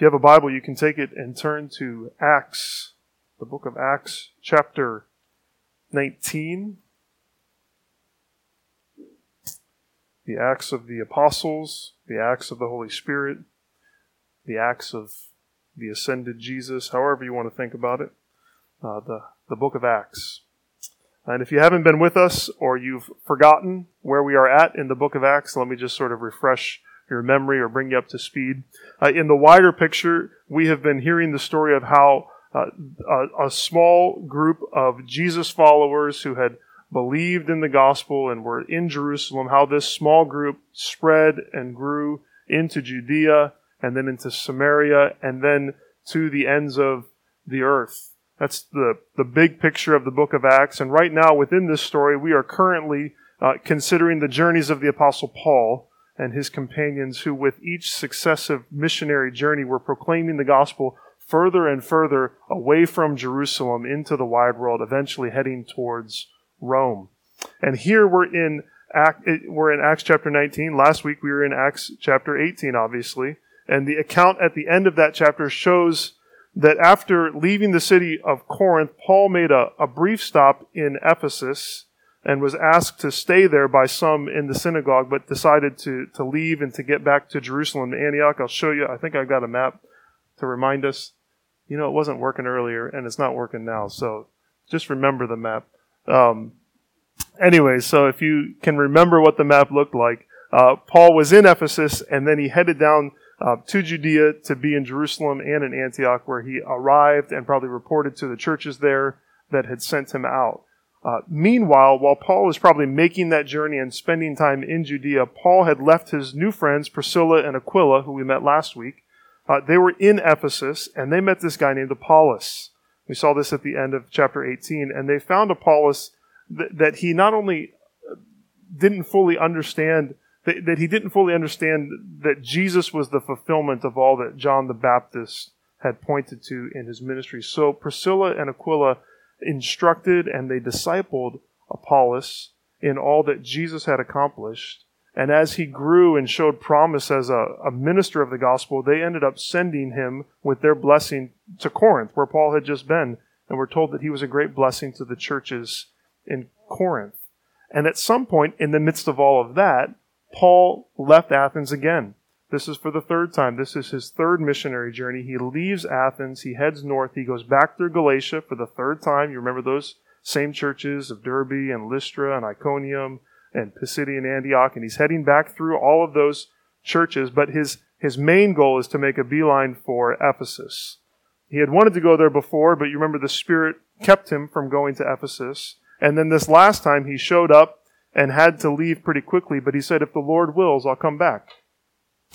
If you have a Bible, you can take it and turn to Acts, the book of Acts, chapter 19. The Acts of the Apostles, the Acts of the Holy Spirit, the Acts of the Ascended Jesus, however you want to think about it. Uh, the, the book of Acts. And if you haven't been with us or you've forgotten where we are at in the book of Acts, let me just sort of refresh your memory or bring you up to speed. Uh, in the wider picture, we have been hearing the story of how uh, a, a, small group of Jesus followers who had believed in the gospel and were in Jerusalem, how this small group spread and grew into Judea and then into Samaria and then to the ends of the earth. That's the, the big picture of the book of Acts. And right now, within this story, we are currently uh, considering the journeys of the Apostle Paul and his companions, who, with each successive missionary journey, were proclaiming the gospel further and further away from Jerusalem into the wide world, eventually heading towards Rome. And here we're in Act, eh, we're in Acts chapter 19. Last week we were in Acts chapter 18, obviously. And the account at the end of that chapter shows that after leaving the city of Corinth, Paul made a, a brief stop in Ephesus and was asked to stay there by some in the synagogue, but decided to, to leave and to get back to Jerusalem, to Antioch. I'll show you. I think I've got a map to remind us. You know, it wasn't working earlier, and it's not working now. So just remember the map. Um, anyway, so if you can remember what the map looked like, uh, Paul was in Ephesus, and then he headed down uh, to Judea to be in Jerusalem and in Antioch, where he arrived and probably reported to the churches there that had sent him out. Uh, meanwhile, while Paul was probably making that journey and spending time in Judea, Paul had left his new friends, Priscilla and Aquila, who we met last week. Uh, they were in Ephesus, and they met this guy named Apollos. We saw this at the end of chapter 18, and they found Apollos th- that he not only didn't fully understand that, that he didn't fully understand that Jesus was the fulfillment of all that John the Baptist had pointed to in his ministry. So Priscilla and Aquila instructed and they discipled Apollos in all that Jesus had accomplished. And as he grew and showed promise as a, a, minister of the gospel, they ended up sending him with their blessing to Corinth, where Paul had just been. And we're told that he was a great blessing to the churches in Corinth. And at some point in the midst of all of that, Paul left Athens again. This is for the third time. This is his third missionary journey. He leaves Athens. He heads north. He goes back through Galatia for the third time. You remember those same churches of Derbe and Lystra and Iconium and Pisidian Antioch. And he's heading back through all of those churches. But his, his main goal is to make a beeline for Ephesus. He had wanted to go there before, but you remember the Spirit kept him from going to Ephesus. And then this last time he showed up and had to leave pretty quickly, but he said, if the Lord wills, I'll come back.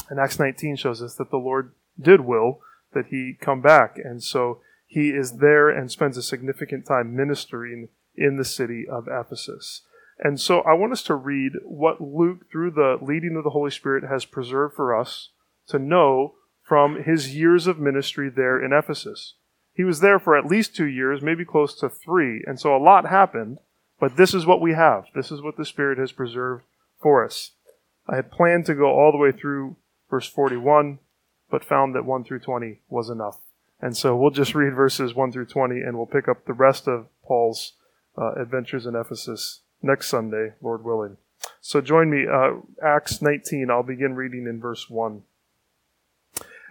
And Acts 19 shows us that the Lord did will that he come back. And so he is there and spends a significant time ministering in the city of Ephesus. And so I want us to read what Luke, through the leading of the Holy Spirit, has preserved for us to know from his years of ministry there in Ephesus. He was there for at least two years, maybe close to three, and so a lot happened. But this is what we have. This is what the Spirit has preserved for us. I had planned to go all the way through verse 41, but found that 1 through 20 was enough. And so we'll just read verses 1 through 20 and we'll pick up the rest of Paul's uh, adventures in Ephesus next Sunday, Lord willing. So join me, uh, Acts 19. I'll begin reading in verse 1.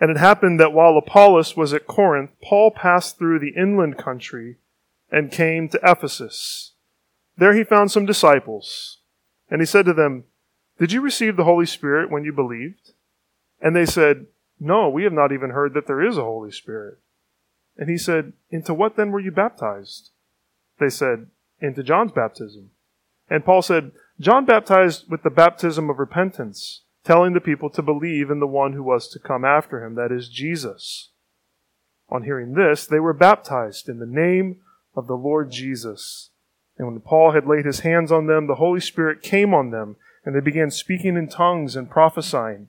And it happened that while Apollos was at Corinth, Paul passed through the inland country and came to Ephesus. There he found some disciples, and he said to them, Did you receive the Holy Spirit when you believed? And they said, No, we have not even heard that there is a Holy Spirit. And he said, Into what then were you baptized? They said, Into John's baptism. And Paul said, John baptized with the baptism of repentance, telling the people to believe in the one who was to come after him, that is Jesus. On hearing this, they were baptized in the name of the Lord Jesus. And when Paul had laid his hands on them, the Holy Spirit came on them, and they began speaking in tongues and prophesying.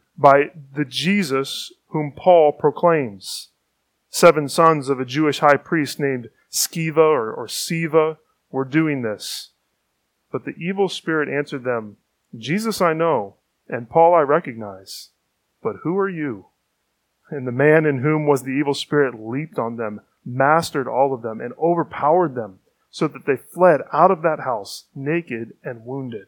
by the Jesus whom Paul proclaims. Seven sons of a Jewish high priest named Sceva or, or Siva were doing this. But the evil spirit answered them, Jesus I know, and Paul I recognize, but who are you? And the man in whom was the evil spirit leaped on them, mastered all of them, and overpowered them, so that they fled out of that house, naked and wounded.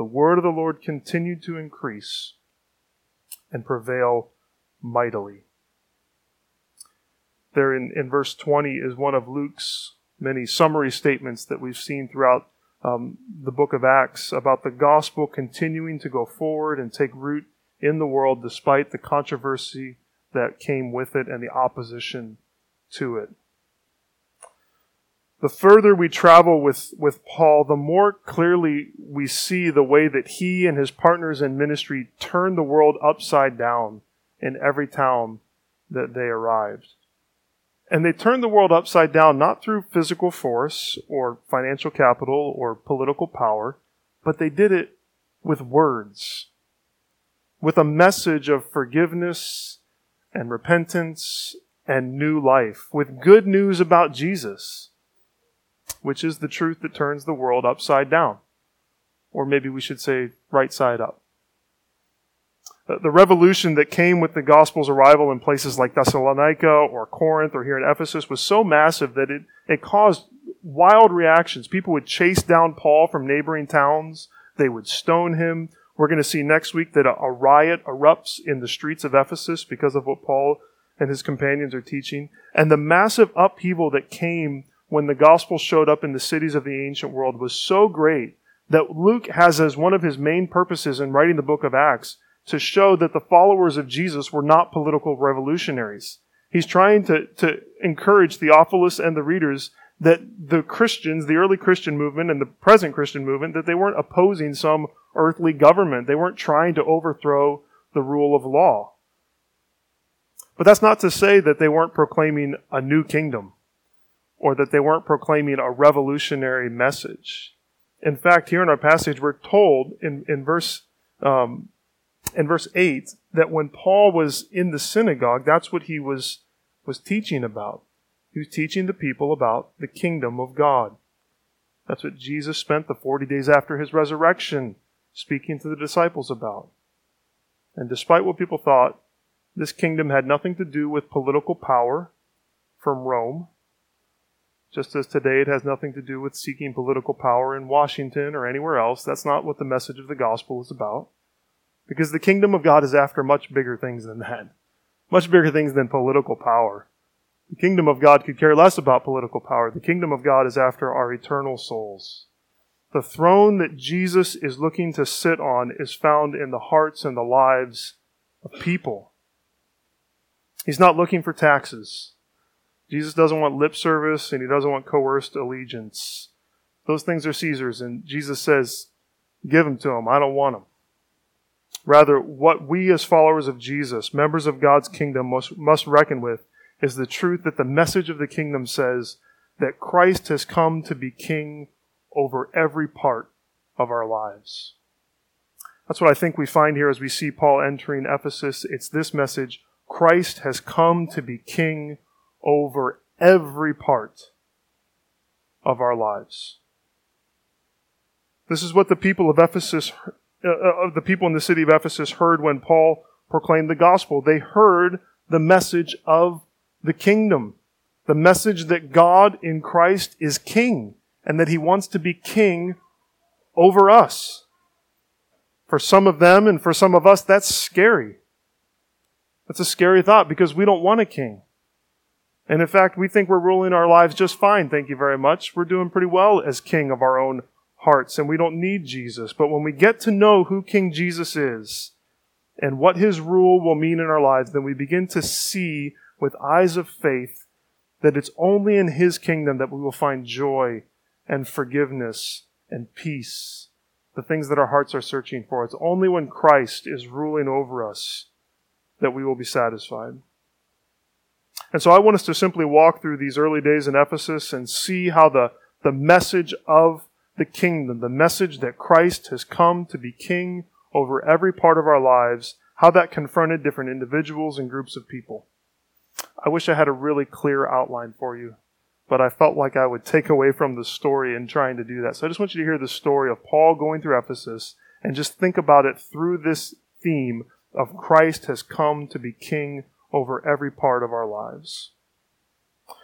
the word of the Lord continued to increase and prevail mightily. There in, in verse 20 is one of Luke's many summary statements that we've seen throughout um, the book of Acts about the gospel continuing to go forward and take root in the world despite the controversy that came with it and the opposition to it. The further we travel with, with Paul, the more clearly we see the way that he and his partners in ministry turned the world upside down in every town that they arrived. And they turned the world upside down not through physical force or financial capital or political power, but they did it with words with a message of forgiveness and repentance and new life, with good news about Jesus, which is the truth that turns the world upside down. Or maybe we should say right side up. Uh, the revolution that came with the gospel's arrival in places like Thessalonica or Corinth or here in Ephesus was so massive that it, it caused wild reactions. People would chase down Paul from neighboring towns. They would stone him. We're going to see next week that a, a riot erupts in the streets of Ephesus because of what Paul and his companions are teaching. And the massive upheaval that came when the gospel showed up in the cities of the ancient world was so great that Luke has as one of his main purposes in writing the book of Acts to show that the followers of Jesus were not political revolutionaries. He's trying to, to encourage Theophilus and the readers that the Christians, the early Christian movement and the present Christian movement, that they weren't opposing some earthly government. They weren't trying to overthrow the rule of law. But that's not to say that they weren't proclaiming a new kingdom or that they weren't proclaiming a revolutionary message. In fact, here in our passage, we're told in, in verse um, in verse eight that when Paul was in the synagogue, that's what he was was teaching about. He was teaching the people about the kingdom of God. That's what Jesus spent the 40 days after his resurrection speaking to the disciples about. And despite what people thought, this kingdom had nothing to do with political power from Rome, just as today it has nothing to do with seeking political power in Washington or anywhere else. That's not what the message of the gospel is about. Because the kingdom of God is after much bigger things than that. Much bigger things than political power. The kingdom of God could care less about political power. The kingdom of God is after our eternal souls. The throne that Jesus is looking to sit on is found in the hearts and the lives of people. He's not looking for taxes. Jesus doesn't want lip service and he doesn't want coerced allegiance. Those things are Caesar's, and Jesus says, Give them to him. I don't want them. Rather, what we as followers of Jesus, members of God's kingdom, must, must reckon with is the truth that the message of the kingdom says that Christ has come to be king over every part of our lives. That's what I think we find here as we see Paul entering Ephesus. It's this message Christ has come to be king over every part of our lives. This is what the people of Ephesus, uh, uh, of the people in the city of Ephesus heard when Paul proclaimed the gospel. They heard the message of the kingdom, the message that God in Christ is king and that he wants to be king over us. For some of them and for some of us, that's scary. That's a scary thought because we don't want a king. And in fact, we think we're ruling our lives just fine, thank you very much. We're doing pretty well as king of our own hearts, and we don't need Jesus. But when we get to know who King Jesus is and what his rule will mean in our lives, then we begin to see with eyes of faith that it's only in his kingdom that we will find joy and forgiveness and peace, the things that our hearts are searching for. It's only when Christ is ruling over us that we will be satisfied. And so I want us to simply walk through these early days in Ephesus and see how the, the message of the kingdom, the message that Christ has come to be king over every part of our lives, how that confronted different individuals and groups of people. I wish I had a really clear outline for you, but I felt like I would take away from the story in trying to do that. So I just want you to hear the story of Paul going through Ephesus and just think about it through this theme of Christ has come to be king over every part of our lives.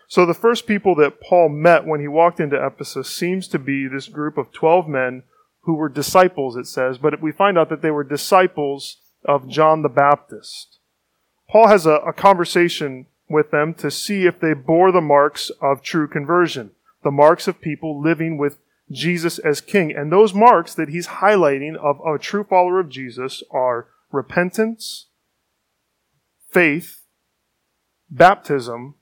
So the first people that Paul met when he walked into Ephesus seems to be this group of 12 men who were disciples, it says, but we find out that they were disciples of John the Baptist. Paul has a, a conversation with them to see if they bore the marks of true conversion, the marks of people living with Jesus as king. And those marks that he's highlighting of a true follower of Jesus are repentance, faith, baptism,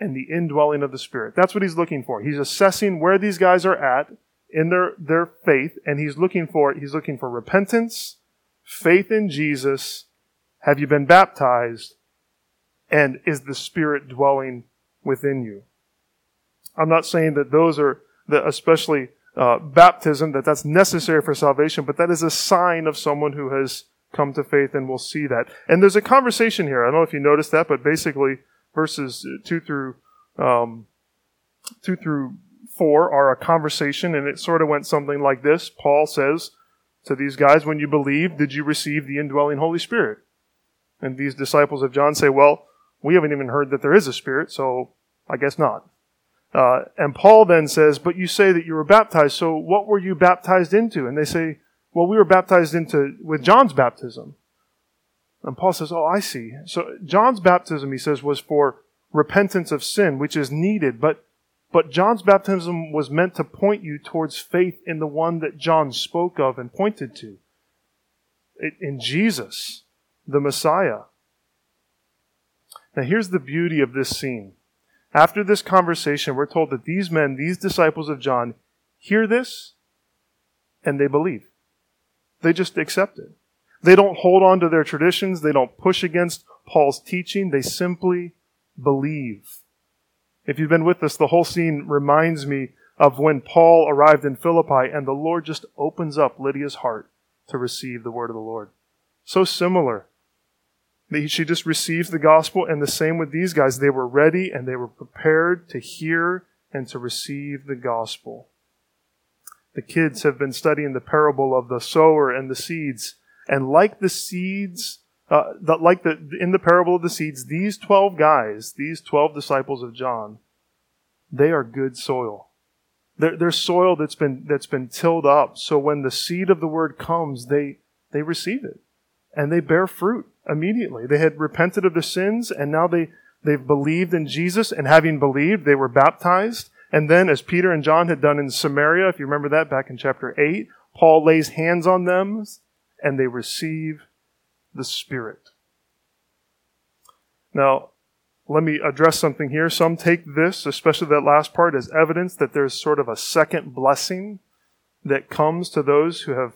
and the indwelling of the Spirit. That's what he's looking for. He's assessing where these guys are at in their, their faith, and he's looking for he's looking for repentance, faith in Jesus. Have you been baptized? And is the Spirit dwelling within you? I'm not saying that those are the, especially uh, baptism that that's necessary for salvation, but that is a sign of someone who has come to faith, and we'll see that. And there's a conversation here. I don't know if you noticed that, but basically verses two through um, two through four are a conversation, and it sort of went something like this. Paul says to these guys, "When you believe, did you receive the indwelling Holy Spirit?" And these disciples of John say, "Well, we haven't even heard that there is a Spirit, so I guess not." Uh, and Paul then says, "But you say that you were baptized. So what were you baptized into?" And they say, "Well, we were baptized into with John's baptism." And Paul says, Oh, I see. So John's baptism, he says, was for repentance of sin, which is needed, but but John's baptism was meant to point you towards faith in the one that John spoke of and pointed to. In Jesus, the Messiah. Now here's the beauty of this scene. After this conversation, we're told that these men, these disciples of John, hear this and they believe. They just accept it. They don't hold on to their traditions. They don't push against Paul's teaching. They simply believe. If you've been with us, the whole scene reminds me of when Paul arrived in Philippi and the Lord just opens up Lydia's heart to receive the word of the Lord. So similar. She just receives the gospel, and the same with these guys. They were ready and they were prepared to hear and to receive the gospel. The kids have been studying the parable of the sower and the seeds and like the seeds, uh, the, like the in the parable of the seeds, these twelve guys, these twelve disciples of John, they are good soil. They're, they're soil that's been that's been tilled up. So when the seed of the word comes, they they receive it, and they bear fruit immediately. They had repented of their sins, and now they they've believed in Jesus, and having believed, they were baptized. And then, as Peter and John had done in Samaria, if you remember that back in chapter 8, Paul lays hands on them and they receive the Spirit. Now, let me address something here. Some take this, especially that last part, as evidence that there's sort of a second blessing that comes to those who have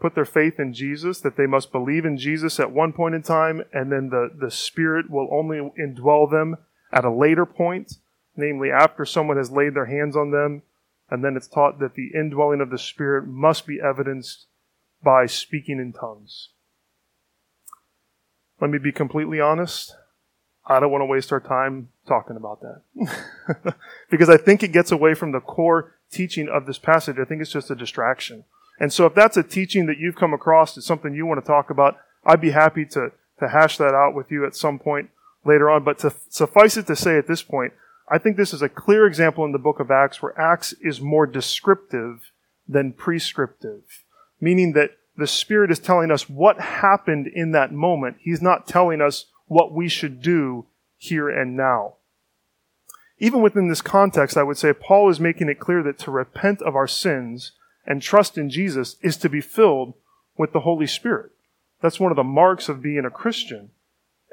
put their faith in Jesus, that they must believe in Jesus at one point in time, and then the, the Spirit will only indwell them at a later point, namely after someone has laid their hands on them. And then it's taught that the indwelling of the Spirit must be evidenced by speaking in tongues. let me be completely honest. I don't want to waste our time talking about that. because I think it gets away from the core teaching of this passage. I think it's just a distraction. And so if that's a teaching that you've come across, it's something you want to talk about, I'd be happy to, to hash that out with you at some point later on. But to suffice it to say at this point, I think this is a clear example in the book of Acts where Acts is more descriptive than prescriptive, meaning that the Spirit is telling us what happened in that moment. He's not telling us what we should do here and now. Even within this context, I would say Paul is making it clear that to repent of our sins and trust in Jesus is to be filled with the Holy Spirit. That's one of the marks of being a Christian.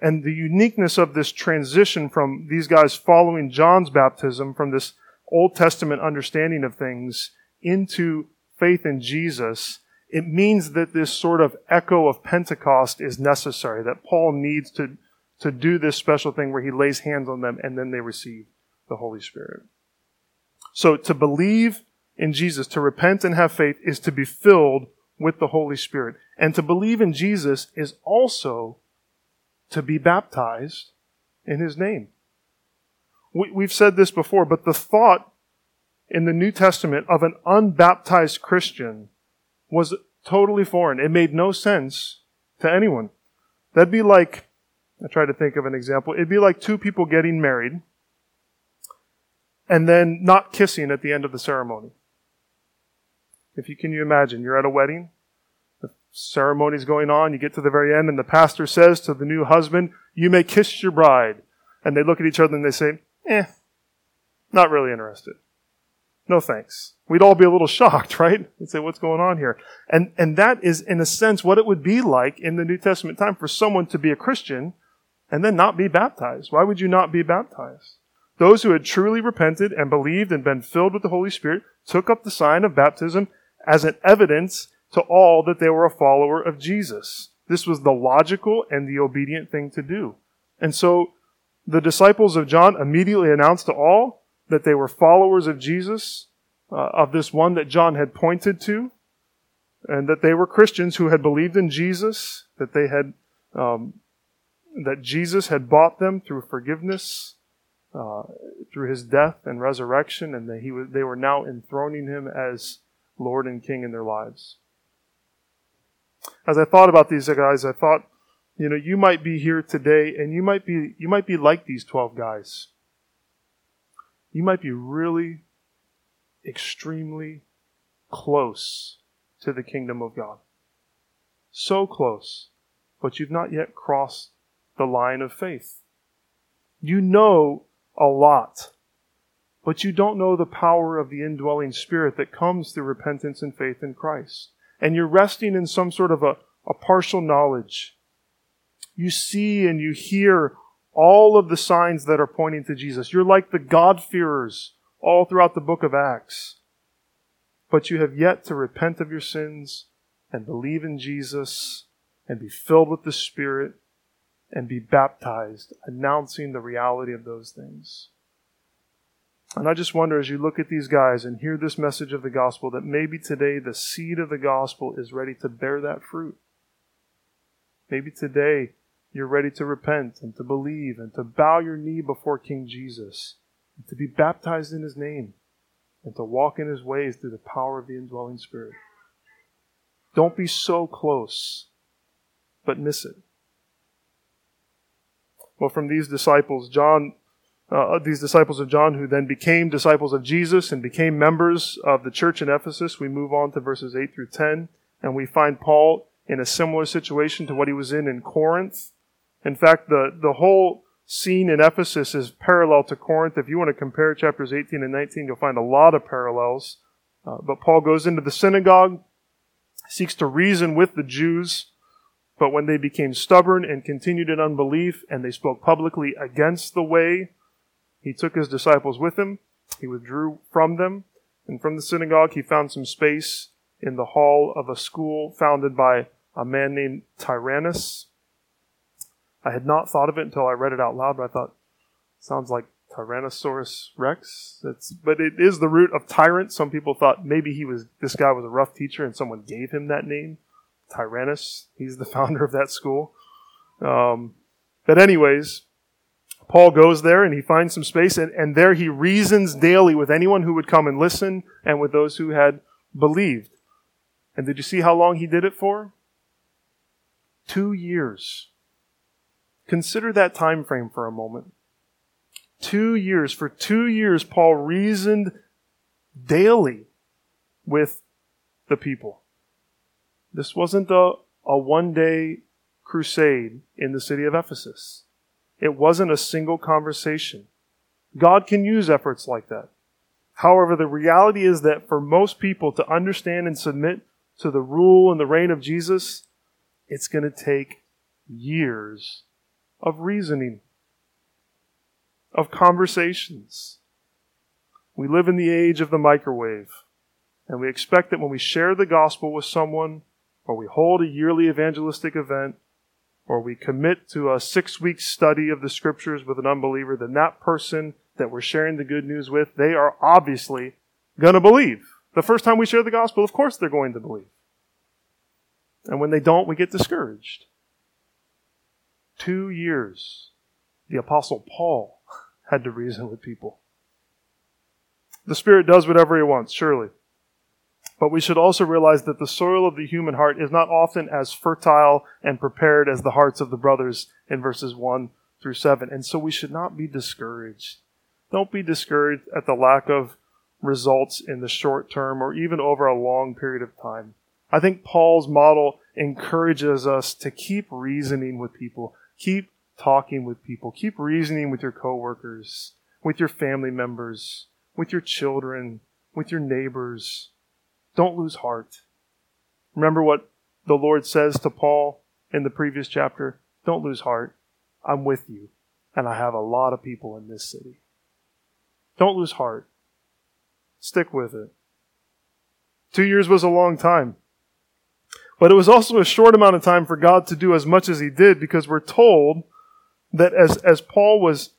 And the uniqueness of this transition from these guys following John's baptism, from this Old Testament understanding of things into faith in Jesus, it means that this sort of echo of Pentecost is necessary, that Paul needs to, to do this special thing where he lays hands on them and then they receive the Holy Spirit. So to believe in Jesus, to repent and have faith, is to be filled with the Holy Spirit. And to believe in Jesus is also to be baptized in His name. We, have said this before, but the thought in the New Testament of an unbaptized Christian was totally foreign. It made no sense to anyone. That'd be like, I try to think of an example. It'd be like two people getting married and then not kissing at the end of the ceremony. If you can you imagine, you're at a wedding, the ceremony's going on, you get to the very end, and the pastor says to the new husband, You may kiss your bride. And they look at each other and they say, Eh, not really interested. No thanks. We'd all be a little shocked, right? And say, What's going on here? And, and that is, in a sense, what it would be like in the New Testament time for someone to be a Christian and then not be baptized. Why would you not be baptized? Those who had truly repented and believed and been filled with the Holy Spirit took up the sign of baptism as an evidence to all that they were a follower of Jesus. This was the logical and the obedient thing to do. And so the disciples of John immediately announced to all that they were followers of Jesus, uh, of this one that John had pointed to, and that they were Christians who had believed in Jesus, that they had, um, that Jesus had bought them through forgiveness, uh, through his death and resurrection, and that he was, they were now enthroning him as Lord and King in their lives. As I thought about these guys, I thought, you know, you might be here today and you might be, you might be like these 12 guys. You might be really extremely close to the kingdom of God. So close, but you've not yet crossed the line of faith. You know a lot but you don't know the power of the indwelling spirit that comes through repentance and faith in Christ. And you're resting in some sort of a, a partial knowledge. You see and you hear all of the signs that are pointing to Jesus. You're like the God-fearers all throughout the book of Acts. But you have yet to repent of your sins and believe in Jesus and be filled with the Spirit and be baptized, announcing the reality of those things. And I just wonder as you look at these guys and hear this message of the gospel that maybe today the seed of the gospel is ready to bear that fruit. Maybe today you're ready to repent and to believe and to bow your knee before King Jesus and to be baptized in his name and to walk in his ways through the power of the indwelling spirit. Don't be so close, but miss it. Well, from these disciples, John uh, these disciples of John, who then became disciples of Jesus and became members of the church in Ephesus. We move on to verses 8 through 10, and we find Paul in a similar situation to what he was in in Corinth. In fact, the, the whole scene in Ephesus is parallel to Corinth. If you want to compare chapters 18 and 19, you'll find a lot of parallels. Uh, but Paul goes into the synagogue, seeks to reason with the Jews, but when they became stubborn and continued in unbelief, and they spoke publicly against the way he took his disciples with him. He withdrew from them, and from the synagogue he found some space in the hall of a school founded by a man named Tyrannus. I had not thought of it until I read it out loud, but I thought, sounds like Tyrannosaurus Rex. But it is the root of tyrant. Some people thought maybe he was, this guy was a rough teacher and someone gave him that name. Tyrannus. He's the founder of that school. Um, but, anyways, Paul goes there and he finds some space, and, and there he reasons daily with anyone who would come and listen and with those who had believed. And did you see how long he did it for? Two years. Consider that time frame for a moment. Two years. For two years, Paul reasoned daily with the people. This wasn't a, a one day crusade in the city of Ephesus. It wasn't a single conversation. God can use efforts like that. However, the reality is that for most people to understand and submit to the rule and the reign of Jesus, it's going to take years of reasoning, of conversations. We live in the age of the microwave, and we expect that when we share the gospel with someone, or we hold a yearly evangelistic event, or we commit to a six week study of the scriptures with an unbeliever, then that person that we're sharing the good news with, they are obviously going to believe. The first time we share the gospel, of course they're going to believe. And when they don't, we get discouraged. Two years, the Apostle Paul had to reason with people. The Spirit does whatever He wants, surely. But we should also realize that the soil of the human heart is not often as fertile and prepared as the hearts of the brothers in verses 1 through 7. And so we should not be discouraged. Don't be discouraged at the lack of results in the short term or even over a long period of time. I think Paul's model encourages us to keep reasoning with people, keep talking with people, keep reasoning with your coworkers, with your family members, with your children, with your neighbors. Don't lose heart. Remember what the Lord says to Paul in the previous chapter? Don't lose heart. I'm with you, and I have a lot of people in this city. Don't lose heart. Stick with it. Two years was a long time. But it was also a short amount of time for God to do as much as he did because we're told that as, as Paul was,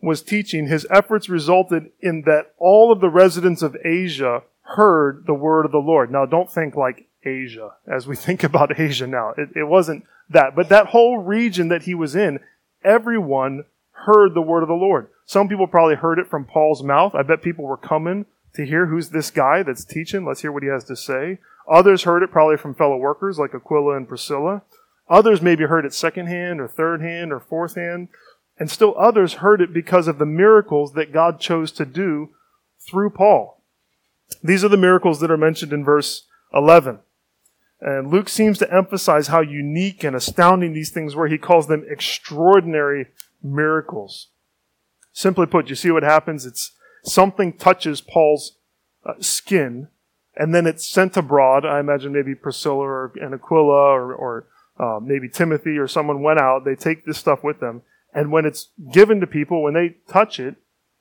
was teaching, his efforts resulted in that all of the residents of Asia heard the word of the Lord. Now don't think like Asia as we think about Asia now. It, it wasn't that. But that whole region that he was in, everyone heard the word of the Lord. Some people probably heard it from Paul's mouth. I bet people were coming to hear who's this guy that's teaching. Let's hear what he has to say. Others heard it probably from fellow workers like Aquila and Priscilla. Others maybe heard it secondhand or third hand or fourth hand. And still others heard it because of the miracles that God chose to do through Paul. These are the miracles that are mentioned in verse 11. And Luke seems to emphasize how unique and astounding these things were. He calls them extraordinary miracles. Simply put, you see what happens? It's something touches Paul's uh, skin, and then it's sent abroad. I imagine maybe Priscilla or, and Aquila or, or uh, maybe Timothy or someone went out. They take this stuff with them, and when it's given to people, when they touch it,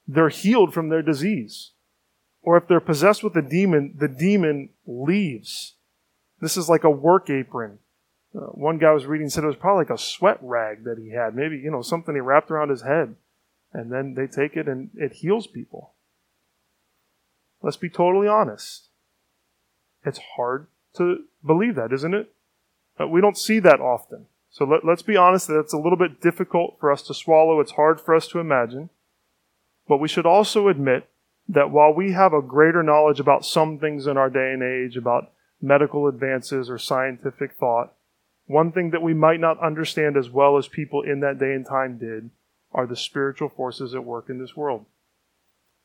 they're healed from their disease. Or if they're possessed with a demon, the demon leaves. This is like a work apron. Uh, one guy was reading said it was probably like a sweat rag that he had, maybe you know something he wrapped around his head and then they take it and it heals people. Let's be totally honest. It's hard to believe that, isn't it? But we don't see that often. So let, us be honest that it's a little bit difficult for us to swallow. It's hard for us to imagine. But we should also admit that while we have a greater knowledge about some things in our day and age, about medical advances or scientific thought, one thing that we might not understand as well as people in that day and time did are the spiritual forces at work in this world.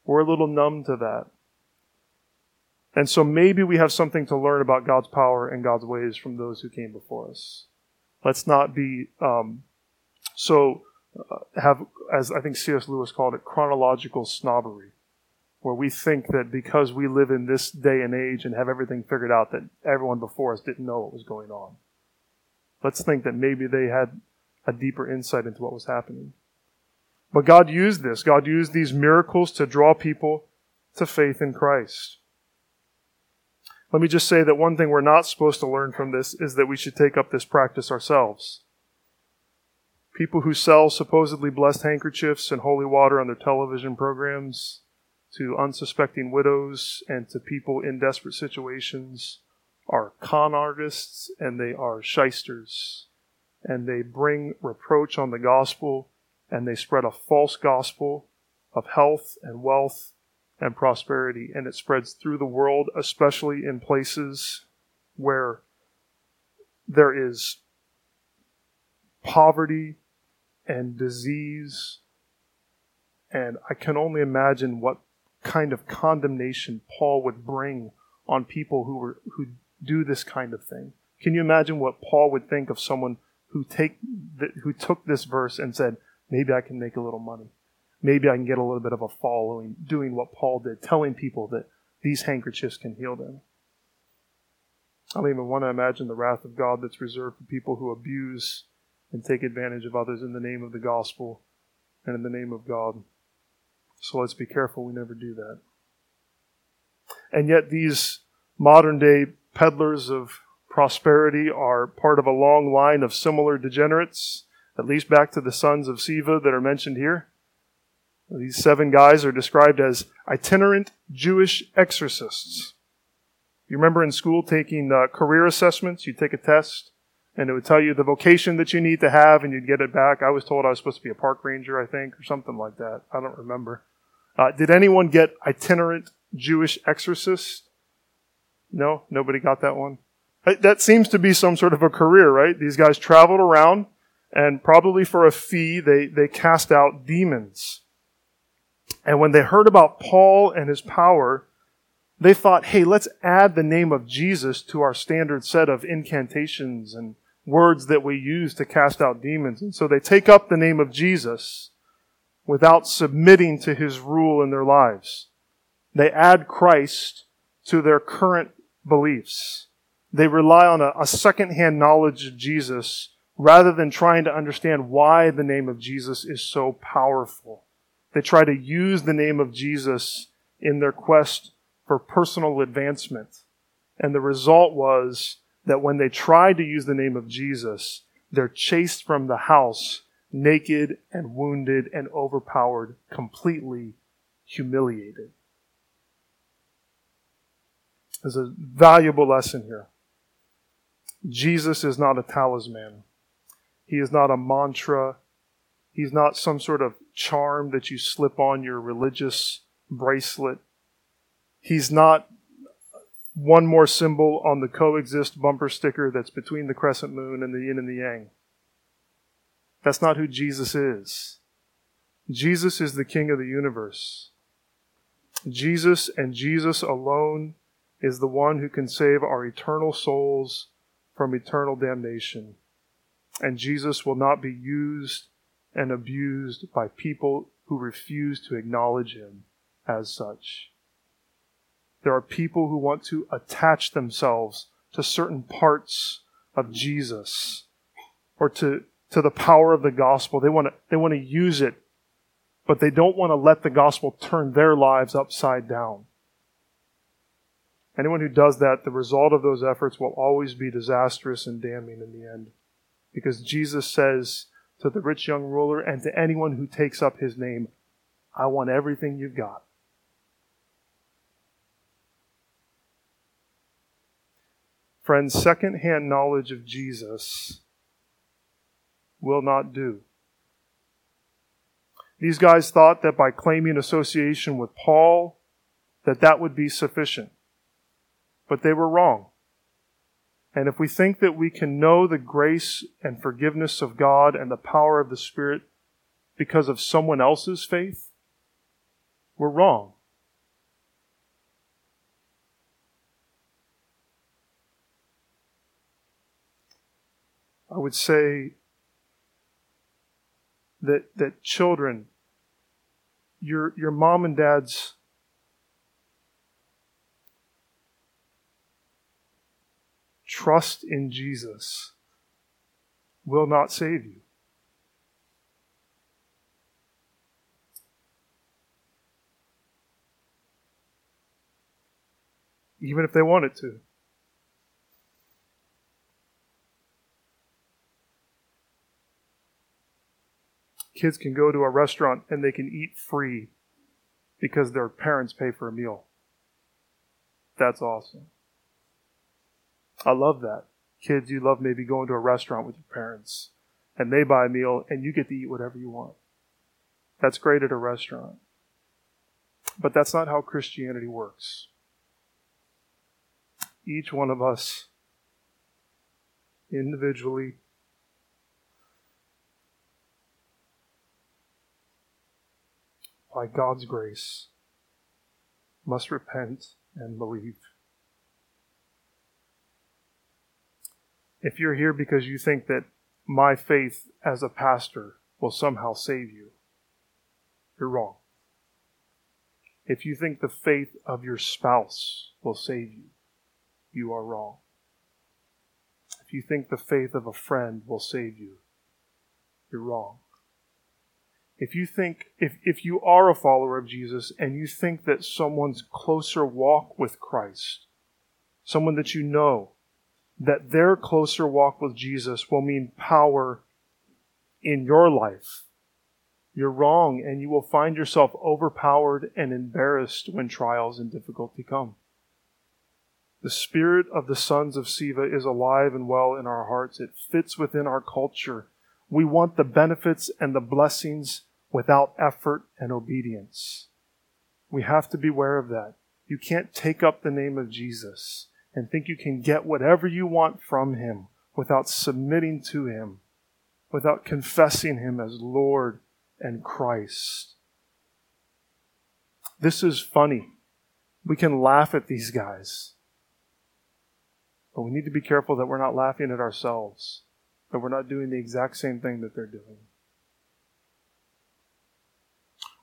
We're a little numb to that. And so maybe we have something to learn about God's power and God's ways from those who came before us. Let's not be um, so uh, have, as I think C.S. Lewis called it, chronological snobbery, where we think that because we live in this day and age and have everything figured out, that everyone before us didn't know what was going on. Let's think that maybe they had a deeper insight into what was happening. But God used this. God used these miracles to draw people to faith in Christ. Let me just say that one thing we're not supposed to learn from this is that we should take up this practice ourselves. People who sell supposedly blessed handkerchiefs and holy water on their television programs to unsuspecting widows and to people in desperate situations are con artists and they are shysters and they bring reproach on the gospel and they spread a false gospel of health and wealth and prosperity. And it spreads through the world, especially in places where there is poverty and disease. And I can only imagine what kind of condemnation Paul would bring on people who were who do this kind of thing. Can you imagine what Paul would think of someone who take who took this verse and said, maybe I can make a little money. Maybe I can get a little bit of a following doing what Paul did, telling people that these handkerchiefs can heal them. I don't even want to imagine the wrath of God that's reserved for people who abuse and take advantage of others in the name of the gospel and in the name of God. So let's be careful we never do that. And yet, these modern day peddlers of prosperity are part of a long line of similar degenerates, at least back to the sons of Siva that are mentioned here. These seven guys are described as itinerant Jewish exorcists. You remember in school taking uh, career assessments? You take a test, and it would tell you the vocation that you need to have, and you'd get it back. I was told I was supposed to be a park ranger, I think, or something like that. I don't remember. Uh, did anyone get itinerant Jewish exorcist? No, nobody got that one. Uh, that seems to be some sort of a career, right? These guys traveled around, and probably for a fee, they, they cast out demons. And when they heard about Paul and his power, they thought, hey, let's add the name of Jesus to our standard set of incantations and words that we use to cast out demons. And so they take up the name of Jesus without submitting to his rule in their lives. They add Christ to their current beliefs. They rely on a, a second-hand knowledge of Jesus rather than trying to understand why the name of Jesus is so powerful. They try to use the name of Jesus in their quest for personal advancement. And the result was that when they tried to use the name of Jesus, they're chased from the house naked and wounded and overpowered, completely humiliated. There's a valuable lesson here. Jesus is not a talisman. He is not a mantra. He's not some sort of charm that you slip on your religious bracelet. He's not one more symbol on the coexist bumper sticker that's between the crescent moon and the yin and the yang. That's not who Jesus is. Jesus is the King of the universe. Jesus and Jesus alone is the one who can save our eternal souls from eternal damnation. And Jesus will not be used and abused by people who refuse to acknowledge him as such. There are people who want to attach themselves to certain parts of Jesus or to to the power of the gospel. They want to, they want to use it, but they don't want to let the gospel turn their lives upside down. Anyone who does that, the result of those efforts will always be disastrous and damning in the end. Because Jesus says to the rich young ruler and to anyone who takes up his name, I want everything you've got. Friends, second-hand knowledge of Jesus will not do. These guys thought that by claiming association with Paul, that that would be sufficient. But they were wrong. And if we think that we can know the grace and forgiveness of God and the power of the Spirit because of someone else's faith, we're wrong. I would say that that children, your your mom and dad's trust in Jesus will not save you. Even if they wanted to. Kids can go to a restaurant and they can eat free because their parents pay for a meal. That's awesome. I love that. Kids, you love maybe going to a restaurant with your parents and they buy a meal and you get to eat whatever you want. That's great at a restaurant. But that's not how Christianity works. Each one of us individually by God's grace must repent and believe. If you're here because you think that my faith as a pastor will somehow save you, you're wrong. If you think the faith of your spouse will save you, you are wrong. If you think the faith of a friend will save you, you're wrong. If you think, if, if you are a follower of Jesus and you think that someone's closer walk with Christ, someone that you know, that their closer walk with Jesus will mean power in your life, you're wrong and you will find yourself overpowered and embarrassed when trials and difficulty come. The spirit of the sons of Sceva is alive and well in our hearts. It fits within our culture. We want the benefits and the blessings without effort and obedience. We have to beware of that. You can't take up the name of Jesus and think you can get whatever you want from him without submitting to him, without confessing him as Lord and Christ. This is funny. We can laugh at these guys. But we need to be careful that we're not laughing at ourselves, that we're not doing the exact same thing that they're doing.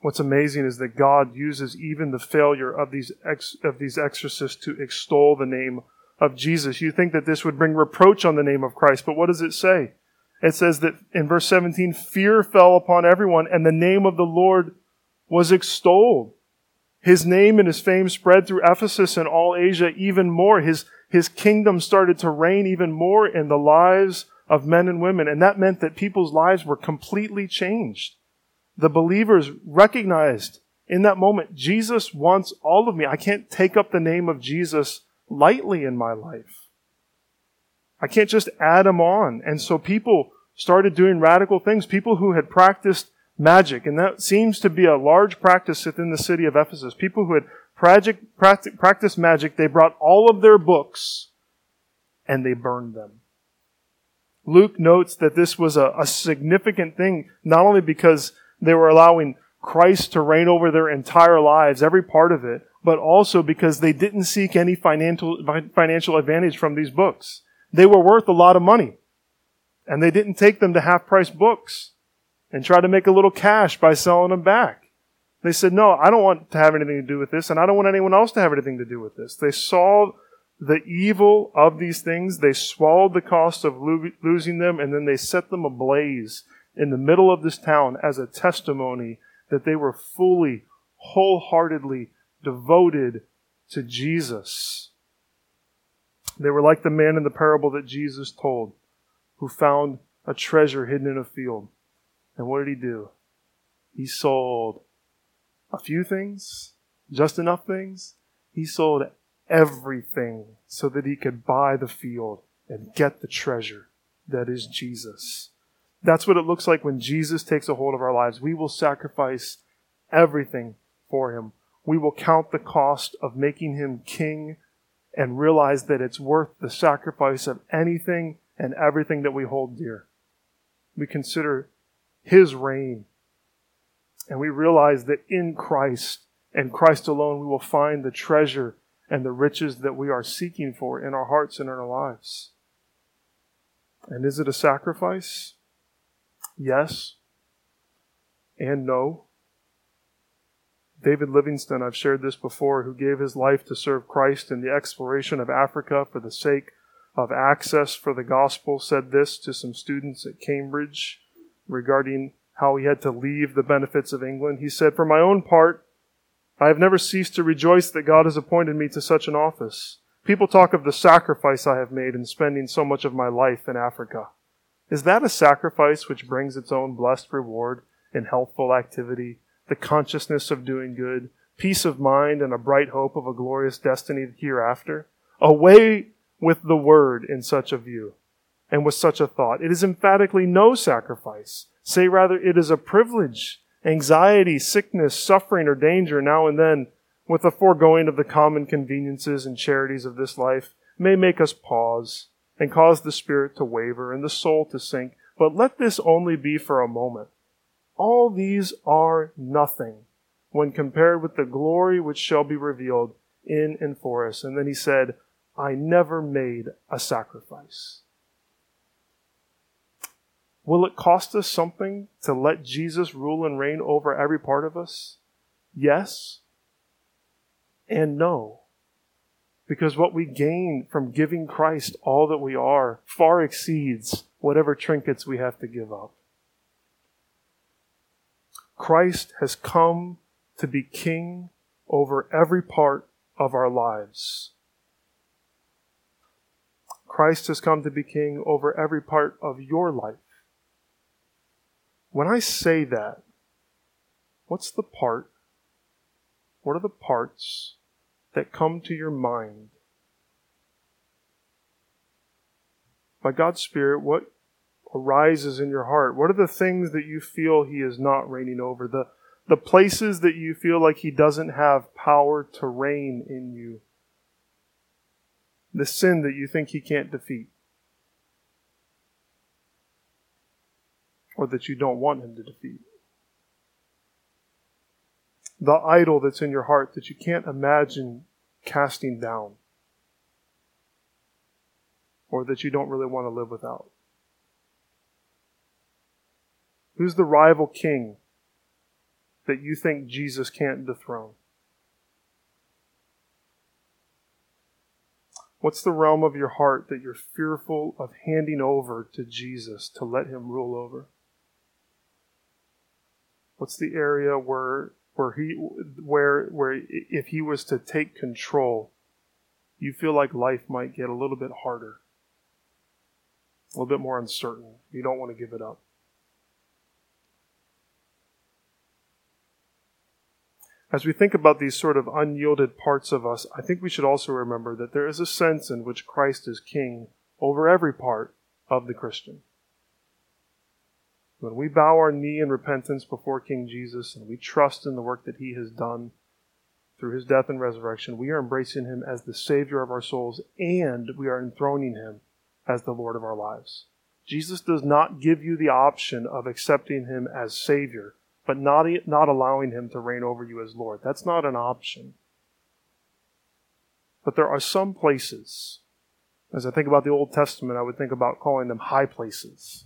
What's amazing is that God uses even the failure of these ex, of these exorcists to extol the name of Jesus. You think that this would bring reproach on the name of Christ, but what does it say? It says that in verse 17, fear fell upon everyone and the name of the Lord was extolled. His name and his fame spread through Ephesus and all Asia even more. His his kingdom started to reign even more in the lives of men and women. And that meant that people's lives were completely changed. The believers recognized in that moment, Jesus wants all of me. I can't take up the name of Jesus lightly in my life. I can't just add him on. And so people started doing radical things. People who had practiced magic, and that seems to be a large practice within the city of Ephesus. People who had practiced magic, they brought all of their books and they burned them. Luke notes that this was a, a, significant thing, not only because they were allowing Christ to reign over their entire lives, every part of it, but also because they didn't seek any financial, financial advantage from these books. They were worth a lot of money. And they didn't take them to half price books and try to make a little cash by selling them back. They said, no, I don't want to have anything to do with this, and I don't want anyone else to have anything to do with this. They saw the evil of these things. They swallowed the cost of lo- losing them, and then they set them ablaze in the middle of this town as a testimony that they were fully, wholeheartedly devoted to Jesus. They were like the man in the parable that Jesus told, who found a treasure hidden in a field. And what did he do? He sold a few things, just enough things. He sold everything so that he could buy the field and get the treasure that is Jesus. That's what it looks like when Jesus takes a hold of our lives. We will sacrifice everything for him. We will count the cost of making him king and realize that it's worth the sacrifice of anything and everything that we hold dear. We consider his reign and we realize that in Christ and Christ alone, we will find the treasure and the riches that we are seeking for in our hearts and in our lives. And is it a sacrifice? Yes and no. David Livingstone, I've shared this before, who gave his life to serve Christ in the exploration of Africa for the sake of access for the gospel, said this to some students at Cambridge regarding how he had to leave the benefits of England. He said, For my own part, I have never ceased to rejoice that God has appointed me to such an office. People talk of the sacrifice I have made in spending so much of my life in Africa. Is that a sacrifice which brings its own blessed reward in healthful activity, the consciousness of doing good, peace of mind, and a bright hope of a glorious destiny hereafter? Away with the word in such a view and with such a thought. It is emphatically no sacrifice. Say rather, it is a privilege. Anxiety, sickness, suffering, or danger now and then, with the foregoing of the common conveniences and charities of this life, may make us pause and cause the spirit to waver and the soul to sink. But let this only be for a moment. All these are nothing when compared with the glory which shall be revealed in and for us. And then he said, I never made a sacrifice. Will it cost us something to let Jesus rule and reign over every part of us? Yes and no. Because what we gain from giving Christ all that we are far exceeds whatever trinkets we have to give up. Christ has come to be king over every part of our lives. Christ has come to be king over every part of your life. When I say that, what's the part? What are the parts that come to your mind? By God's Spirit, what arises in your heart? What are the things that you feel He is not reigning over? The, the places that you feel like He doesn't have power to reign in you? the sin that you think he can't defeat, or that you don't want him to defeat, the idol that's in your heart that you can't imagine casting down, or that you don't really want to live without. Who's the rival king that you think Jesus can't dethrone? What's the realm of your heart that you're fearful of handing over to Jesus to let him rule over? What's the area where where he where where if he was to take control, you feel like life might get a little bit harder, a little bit more uncertain. You don't want to give it up. As we think about these sort of unyielded parts of us, I think we should also remember that there is a sense in which Christ is king over every part of the Christian. When we bow our knee in repentance before King Jesus and we trust in the work that he has done through his death and resurrection, we are embracing him as the Savior of our souls and we are enthroning him as the Lord of our lives. Jesus does not give you the option of accepting him as Savior but not, not allowing him to reign over you as Lord. That's not an option. But there are some places, as I think about the Old Testament, I would think about calling them high places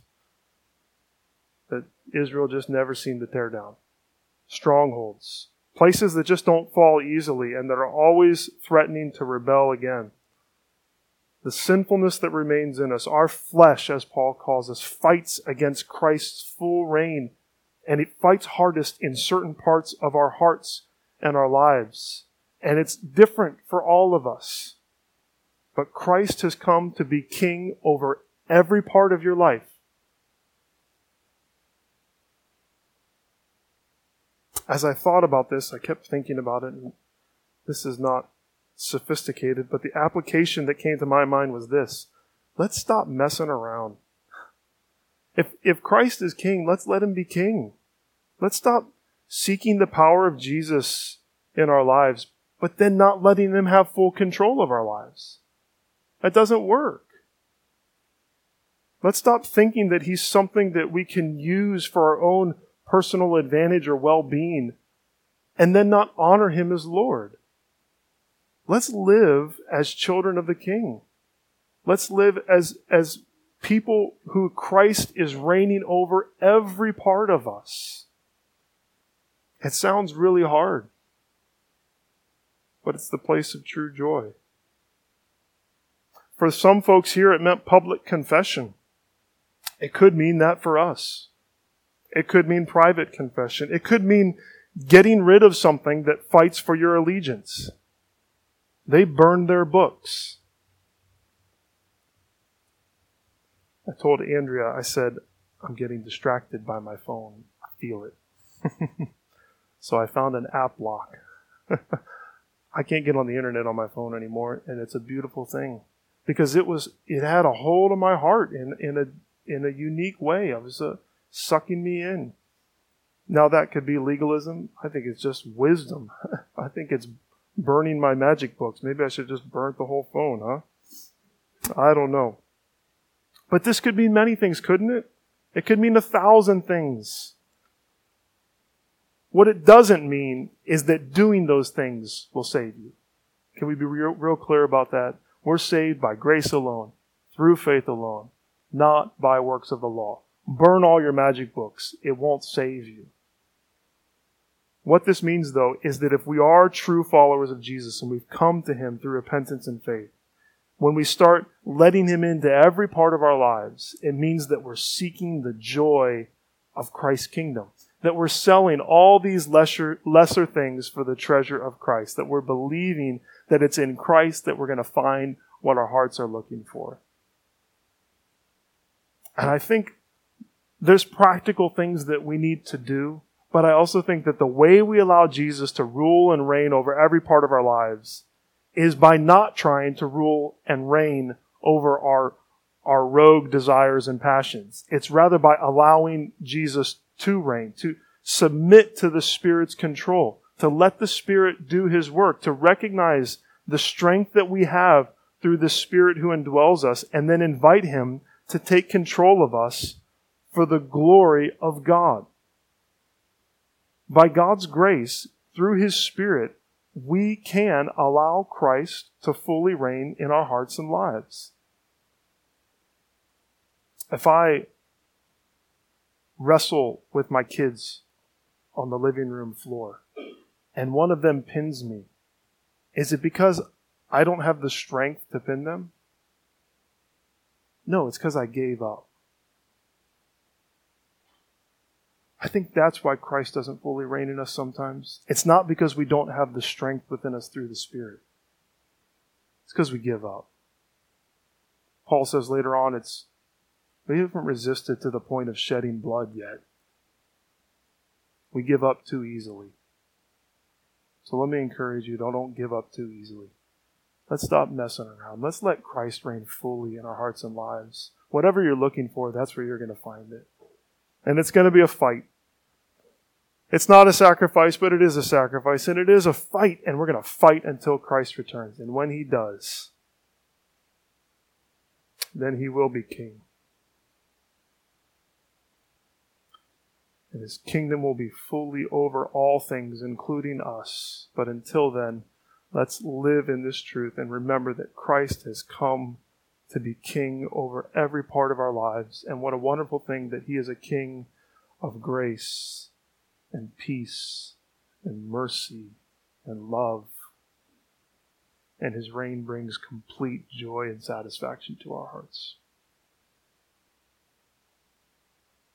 that Israel just never seemed to tear down. Strongholds. Places that just don't fall easily and that are always threatening to rebel again. The sinfulness that remains in us, our flesh, as Paul calls us, fights against Christ's full reign and it fights hardest in certain parts of our hearts and our lives. And it's different for all of us. But Christ has come to be king over every part of your life. As I thought about this, I kept thinking about it, and this is not sophisticated, but the application that came to my mind was this let's stop messing around. If, if Christ is king, let's let him be king. Let's stop seeking the power of Jesus in our lives, but then not letting them have full control of our lives. That doesn't work. Let's stop thinking that he's something that we can use for our own personal advantage or well being and then not honor him as Lord. Let's live as children of the King. Let's live as, as people who Christ is reigning over every part of us. It sounds really hard, but it's the place of true joy. For some folks here, it meant public confession. It could mean that for us. It could mean private confession. It could mean getting rid of something that fights for your allegiance. They burned their books. I told Andrea, I said, I'm getting distracted by my phone. I feel it. So I found an app lock. I can't get on the internet on my phone anymore, and it's a beautiful thing. because it was it had a hold of my heart in in a in a unique way. I was uh, sucking me in. Now that could be legalism. I think it's just wisdom. I think it's burning my magic books. Maybe I should just burn the whole phone, huh? I don't know. But this could mean many things, couldn't it? It could mean a thousand things. What it doesn't mean is that doing those things will save you. Can we be real, real clear about that? We're saved by grace alone, through faith alone, not by works of the law. Burn all your magic books. It won't save you. What this means, though, is that if we are true followers of Jesus and we've come to Him through repentance and faith, when we start letting Him into every part of our lives, it means that we're seeking the joy of Christ's kingdom. That we're selling all these lesser, lesser things for the treasure of Christ. That we're believing that it's in Christ that we're going to find what our hearts are looking for. And I think there's practical things that we need to do, but I also think that the way we allow Jesus to rule and reign over every part of our lives is by not trying to rule and reign over our, our rogue desires and passions. It's rather by allowing Jesus to reign, to submit to the Spirit's control, to let the Spirit do His work, to recognize the strength that we have through the Spirit who indwells us, and then invite Him to take control of us for the glory of God. By God's grace, through His Spirit, we can allow Christ to fully reign in our hearts and lives. If I wrestle with my kids on the living room floor and one of them pins me, is it because I don't have the strength to pin them? No, it's because I gave up. I think that's why Christ doesn't fully reign in us sometimes. It's not because we don't have the strength within us through the Spirit. It's because we give up. Paul says later on, it's we haven't resisted to the point of shedding blood yet. We give up too easily. So let me encourage you, don't, don't give up too easily. Let's stop messing around. Let's let Christ reign fully in our hearts and lives. Whatever you're looking for, that's where you're going to find it. And it's going to be a fight. It's not a sacrifice, but it is a sacrifice, and it is a fight, and we're going to fight until Christ returns. And when he does, then he will be king. And his kingdom will be fully over all things, including us. But until then, let's live in this truth and remember that Christ has come to be king over every part of our lives. And what a wonderful thing that he is a king of grace and peace and mercy and love. And his reign brings complete joy and satisfaction to our hearts.